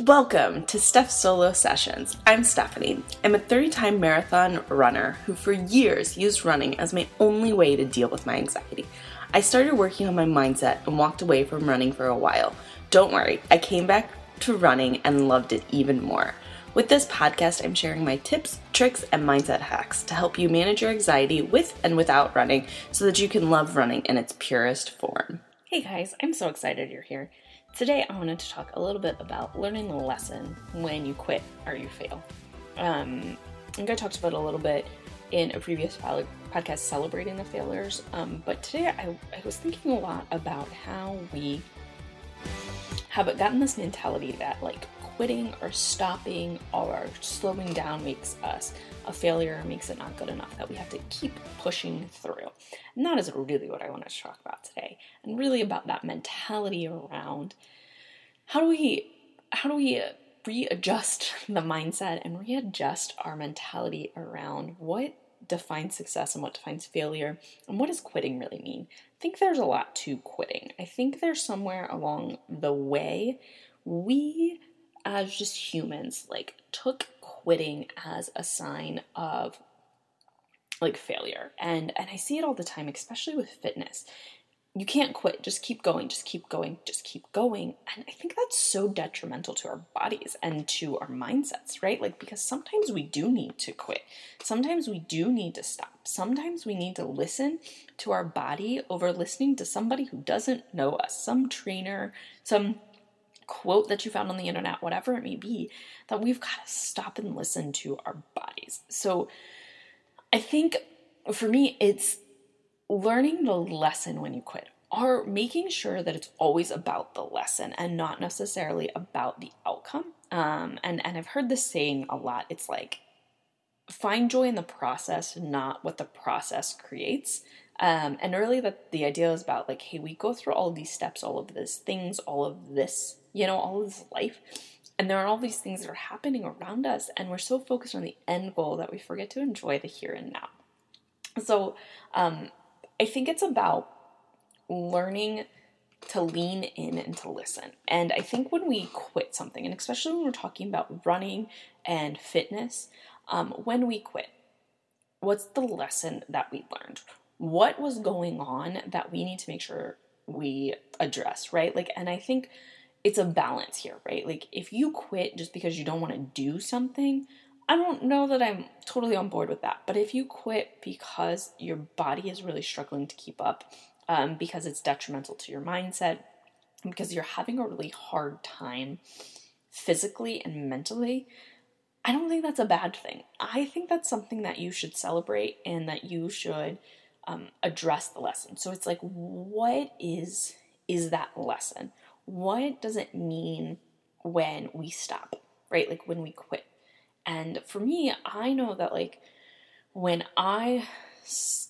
Welcome to Steph Solo Sessions. I'm Stephanie. I'm a 30 time marathon runner who, for years, used running as my only way to deal with my anxiety. I started working on my mindset and walked away from running for a while. Don't worry, I came back to running and loved it even more. With this podcast, I'm sharing my tips, tricks, and mindset hacks to help you manage your anxiety with and without running so that you can love running in its purest form. Hey guys, I'm so excited you're here. Today, I wanted to talk a little bit about learning the lesson when you quit or you fail. Um, I think I talked about a little bit in a previous podcast celebrating the failures, um, but today I, I was thinking a lot about how we have gotten this mentality that like quitting or stopping or slowing down makes us a failure, makes it not good enough, that we have to keep pushing through. And that is really what I want to talk about today. And really about that mentality around how do we how do we readjust the mindset and readjust our mentality around what defines success and what defines failure and what does quitting really mean? I think there's a lot to quitting. I think there's somewhere along the way we as just humans like took quitting as a sign of like failure. And and i see it all the time especially with fitness. You can't quit. Just keep going just keep going just keep going. And i think that's so detrimental to our bodies and to our mindsets right? Like because sometimes we do need to quit. Sometimes we do need to stop. Sometimes we need to listen to our body over listening to somebody who doesn't know us some trainer some quote that you found on the internet, whatever it may be, that we've got to stop and listen to our bodies. So I think for me, it's learning the lesson when you quit or making sure that it's always about the lesson and not necessarily about the outcome. Um, and, and I've heard this saying a lot. It's like, find joy in the process, not what the process creates. Um, and really, that the idea is about like, hey, we go through all these steps, all of these things, all of this you know, all of this life. And there are all these things that are happening around us, and we're so focused on the end goal that we forget to enjoy the here and now. So, um, I think it's about learning to lean in and to listen. And I think when we quit something, and especially when we're talking about running and fitness, um, when we quit, what's the lesson that we learned? What was going on that we need to make sure we address, right? Like, and I think it's a balance here, right? Like if you quit just because you don't want to do something, I don't know that I'm totally on board with that. But if you quit because your body is really struggling to keep up, um, because it's detrimental to your mindset, because you're having a really hard time physically and mentally, I don't think that's a bad thing. I think that's something that you should celebrate and that you should um, address the lesson. So it's like, what is is that lesson? what does it mean when we stop, right? Like when we quit. And for me, I know that like when I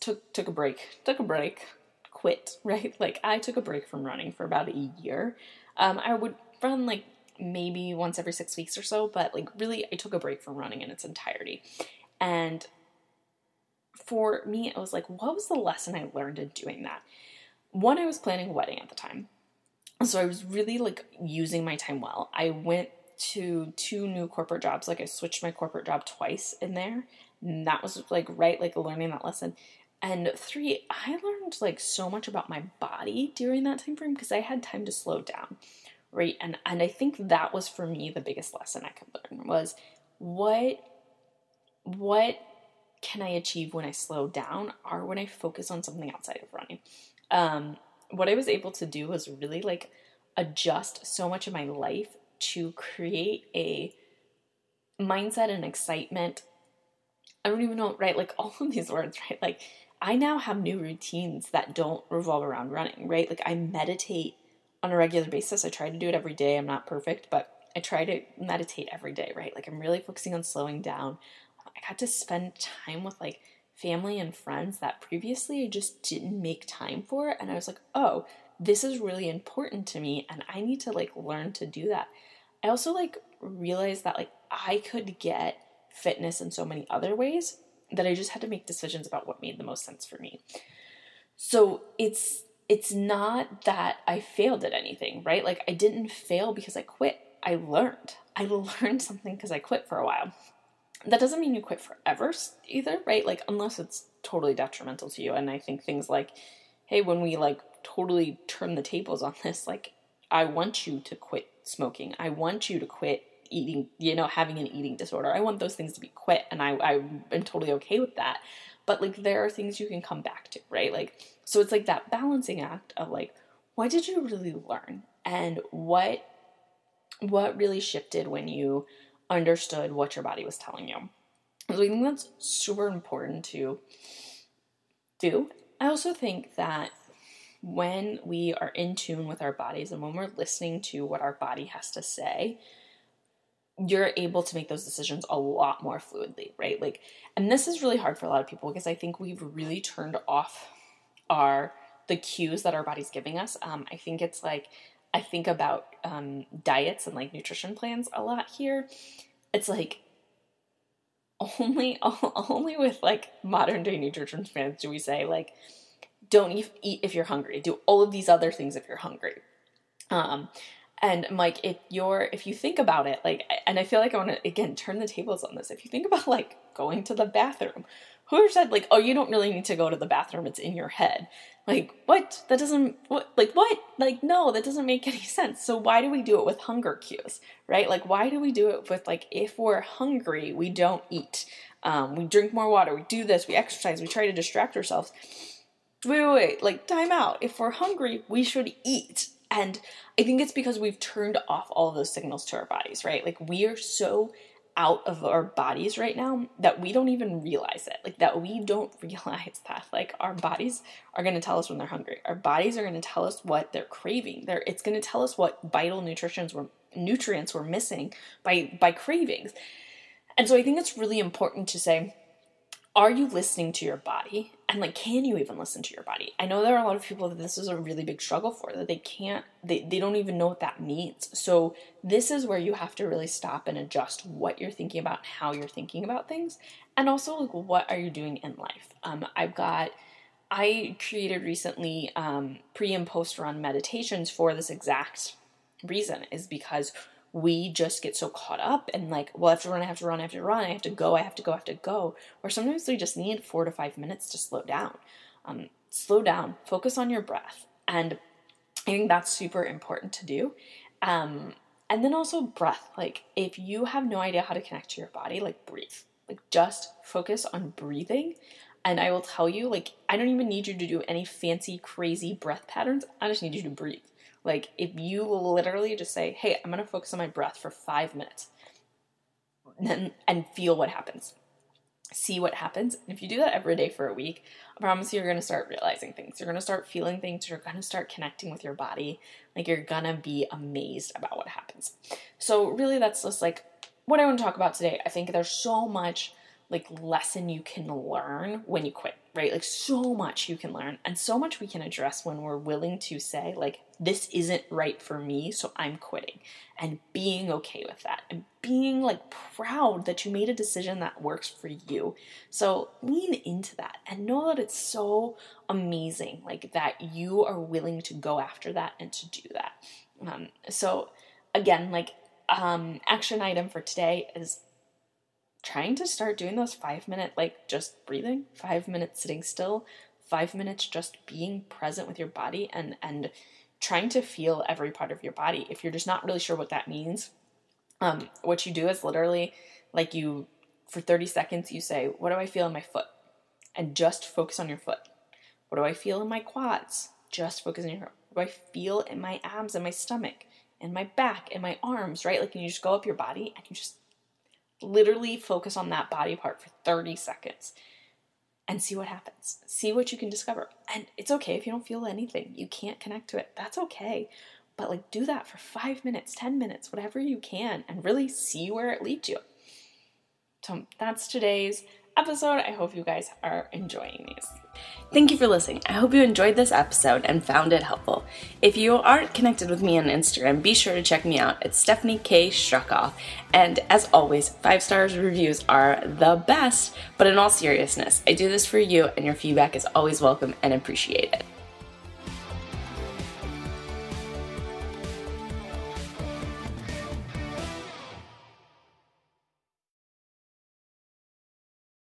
took took a break, took a break, quit, right? Like I took a break from running for about a year. Um, I would run like maybe once every six weeks or so, but like really, I took a break from running in its entirety. And for me, it was like, what was the lesson I learned in doing that? One, I was planning a wedding at the time so I was really like using my time well. I went to two new corporate jobs. Like I switched my corporate job twice in there. And that was like right, like learning that lesson. And three, I learned like so much about my body during that time frame because I had time to slow down. Right. And and I think that was for me the biggest lesson I could learn was what what can I achieve when I slow down or when I focus on something outside of running. Um, what I was able to do was really like adjust so much of my life to create a mindset and excitement. I don't even know, right? Like all of these words, right? Like I now have new routines that don't revolve around running, right? Like I meditate on a regular basis. I try to do it every day. I'm not perfect, but I try to meditate every day, right? Like I'm really focusing on slowing down. I got to spend time with like family and friends that previously I just didn't make time for. And I was like, oh, this is really important to me and I need to like learn to do that. I also like realized that like I could get fitness in so many other ways that I just had to make decisions about what made the most sense for me. So it's it's not that I failed at anything, right? Like I didn't fail because I quit. I learned. I learned something because I quit for a while. That doesn't mean you quit forever either, right? Like, unless it's totally detrimental to you. And I think things like, hey, when we like totally turn the tables on this, like, I want you to quit smoking. I want you to quit eating, you know, having an eating disorder. I want those things to be quit. And I, I am totally okay with that. But like, there are things you can come back to, right? Like, so it's like that balancing act of like, what did you really learn? And what what really shifted when you understood what your body was telling you. So I think that's super important to do. I also think that when we are in tune with our bodies and when we're listening to what our body has to say, you're able to make those decisions a lot more fluidly, right? Like, and this is really hard for a lot of people because I think we've really turned off our the cues that our body's giving us. Um, I think it's like I think about um, diets and like nutrition plans a lot here. It's like only only with like modern day nutrition plans do we say like don't eat, if you're hungry. Do all of these other things if you're hungry. Um, and Mike, if you're if you think about it, like, and I feel like I want to again turn the tables on this. If you think about like going to the bathroom, whoever said like, oh, you don't really need to go to the bathroom; it's in your head. Like, what? That doesn't, what, like, what? Like, no, that doesn't make any sense. So, why do we do it with hunger cues, right? Like, why do we do it with, like, if we're hungry, we don't eat, um, we drink more water, we do this, we exercise, we try to distract ourselves. Wait, wait, wait, like, time out. If we're hungry, we should eat. And I think it's because we've turned off all of those signals to our bodies, right? Like, we are so out of our bodies right now that we don't even realize it. Like that we don't realize that like our bodies are going to tell us when they're hungry. Our bodies are going to tell us what they're craving. They're, it's going to tell us what vital nutrients we're nutrients we're missing by by cravings. And so I think it's really important to say are you listening to your body and like can you even listen to your body? I know there are a lot of people that this is a really big struggle for that they can't they, they don't even know what that means. So this is where you have to really stop and adjust what you're thinking about how you're thinking about things. And also like what are you doing in life? Um, i've got i created recently um, pre and post run meditations for this exact reason is because we just get so caught up and like, well, I have to run, I have to run, I have to run, I have to go, I have to go, I have to go. Or sometimes we just need four to five minutes to slow down. Um, slow down, focus on your breath. And I think that's super important to do. Um, and then also breath. Like, if you have no idea how to connect to your body, like, breathe. Like, just focus on breathing. And I will tell you, like, I don't even need you to do any fancy, crazy breath patterns. I just need you to breathe. Like, if you literally just say, hey, I'm gonna focus on my breath for five minutes and, and feel what happens. See what happens. And if you do that every day for a week, I promise you, you're gonna start realizing things. You're gonna start feeling things. You're gonna start connecting with your body. Like, you're gonna be amazed about what happens. So, really, that's just like what I wanna talk about today. I think there's so much like lesson you can learn when you quit, right? Like so much you can learn and so much we can address when we're willing to say like this isn't right for me, so I'm quitting. And being okay with that and being like proud that you made a decision that works for you. So lean into that and know that it's so amazing like that you are willing to go after that and to do that. Um, so again, like um, action item for today is trying to start doing those five minute, like just breathing, five minutes sitting still, five minutes just being present with your body and, and trying to feel every part of your body. If you're just not really sure what that means, um, what you do is literally like you, for 30 seconds, you say, What do I feel in my foot? And just focus on your foot. What do I feel in my quads? Just focus on your. What do I feel in my abs and my stomach and my back and my arms, right? Like, and you just go up your body and you just literally focus on that body part for 30 seconds and see what happens. See what you can discover. And it's okay if you don't feel anything. You can't connect to it. That's okay. But like do that for 5 minutes, 10 minutes, whatever you can and really see where it leads you. So that's today's episode. I hope you guys are enjoying these. Thank you for listening. I hope you enjoyed this episode and found it helpful. If you aren't connected with me on Instagram, be sure to check me out at Stephanie K. Struckoff. And as always, five stars reviews are the best. But in all seriousness, I do this for you, and your feedback is always welcome and appreciated.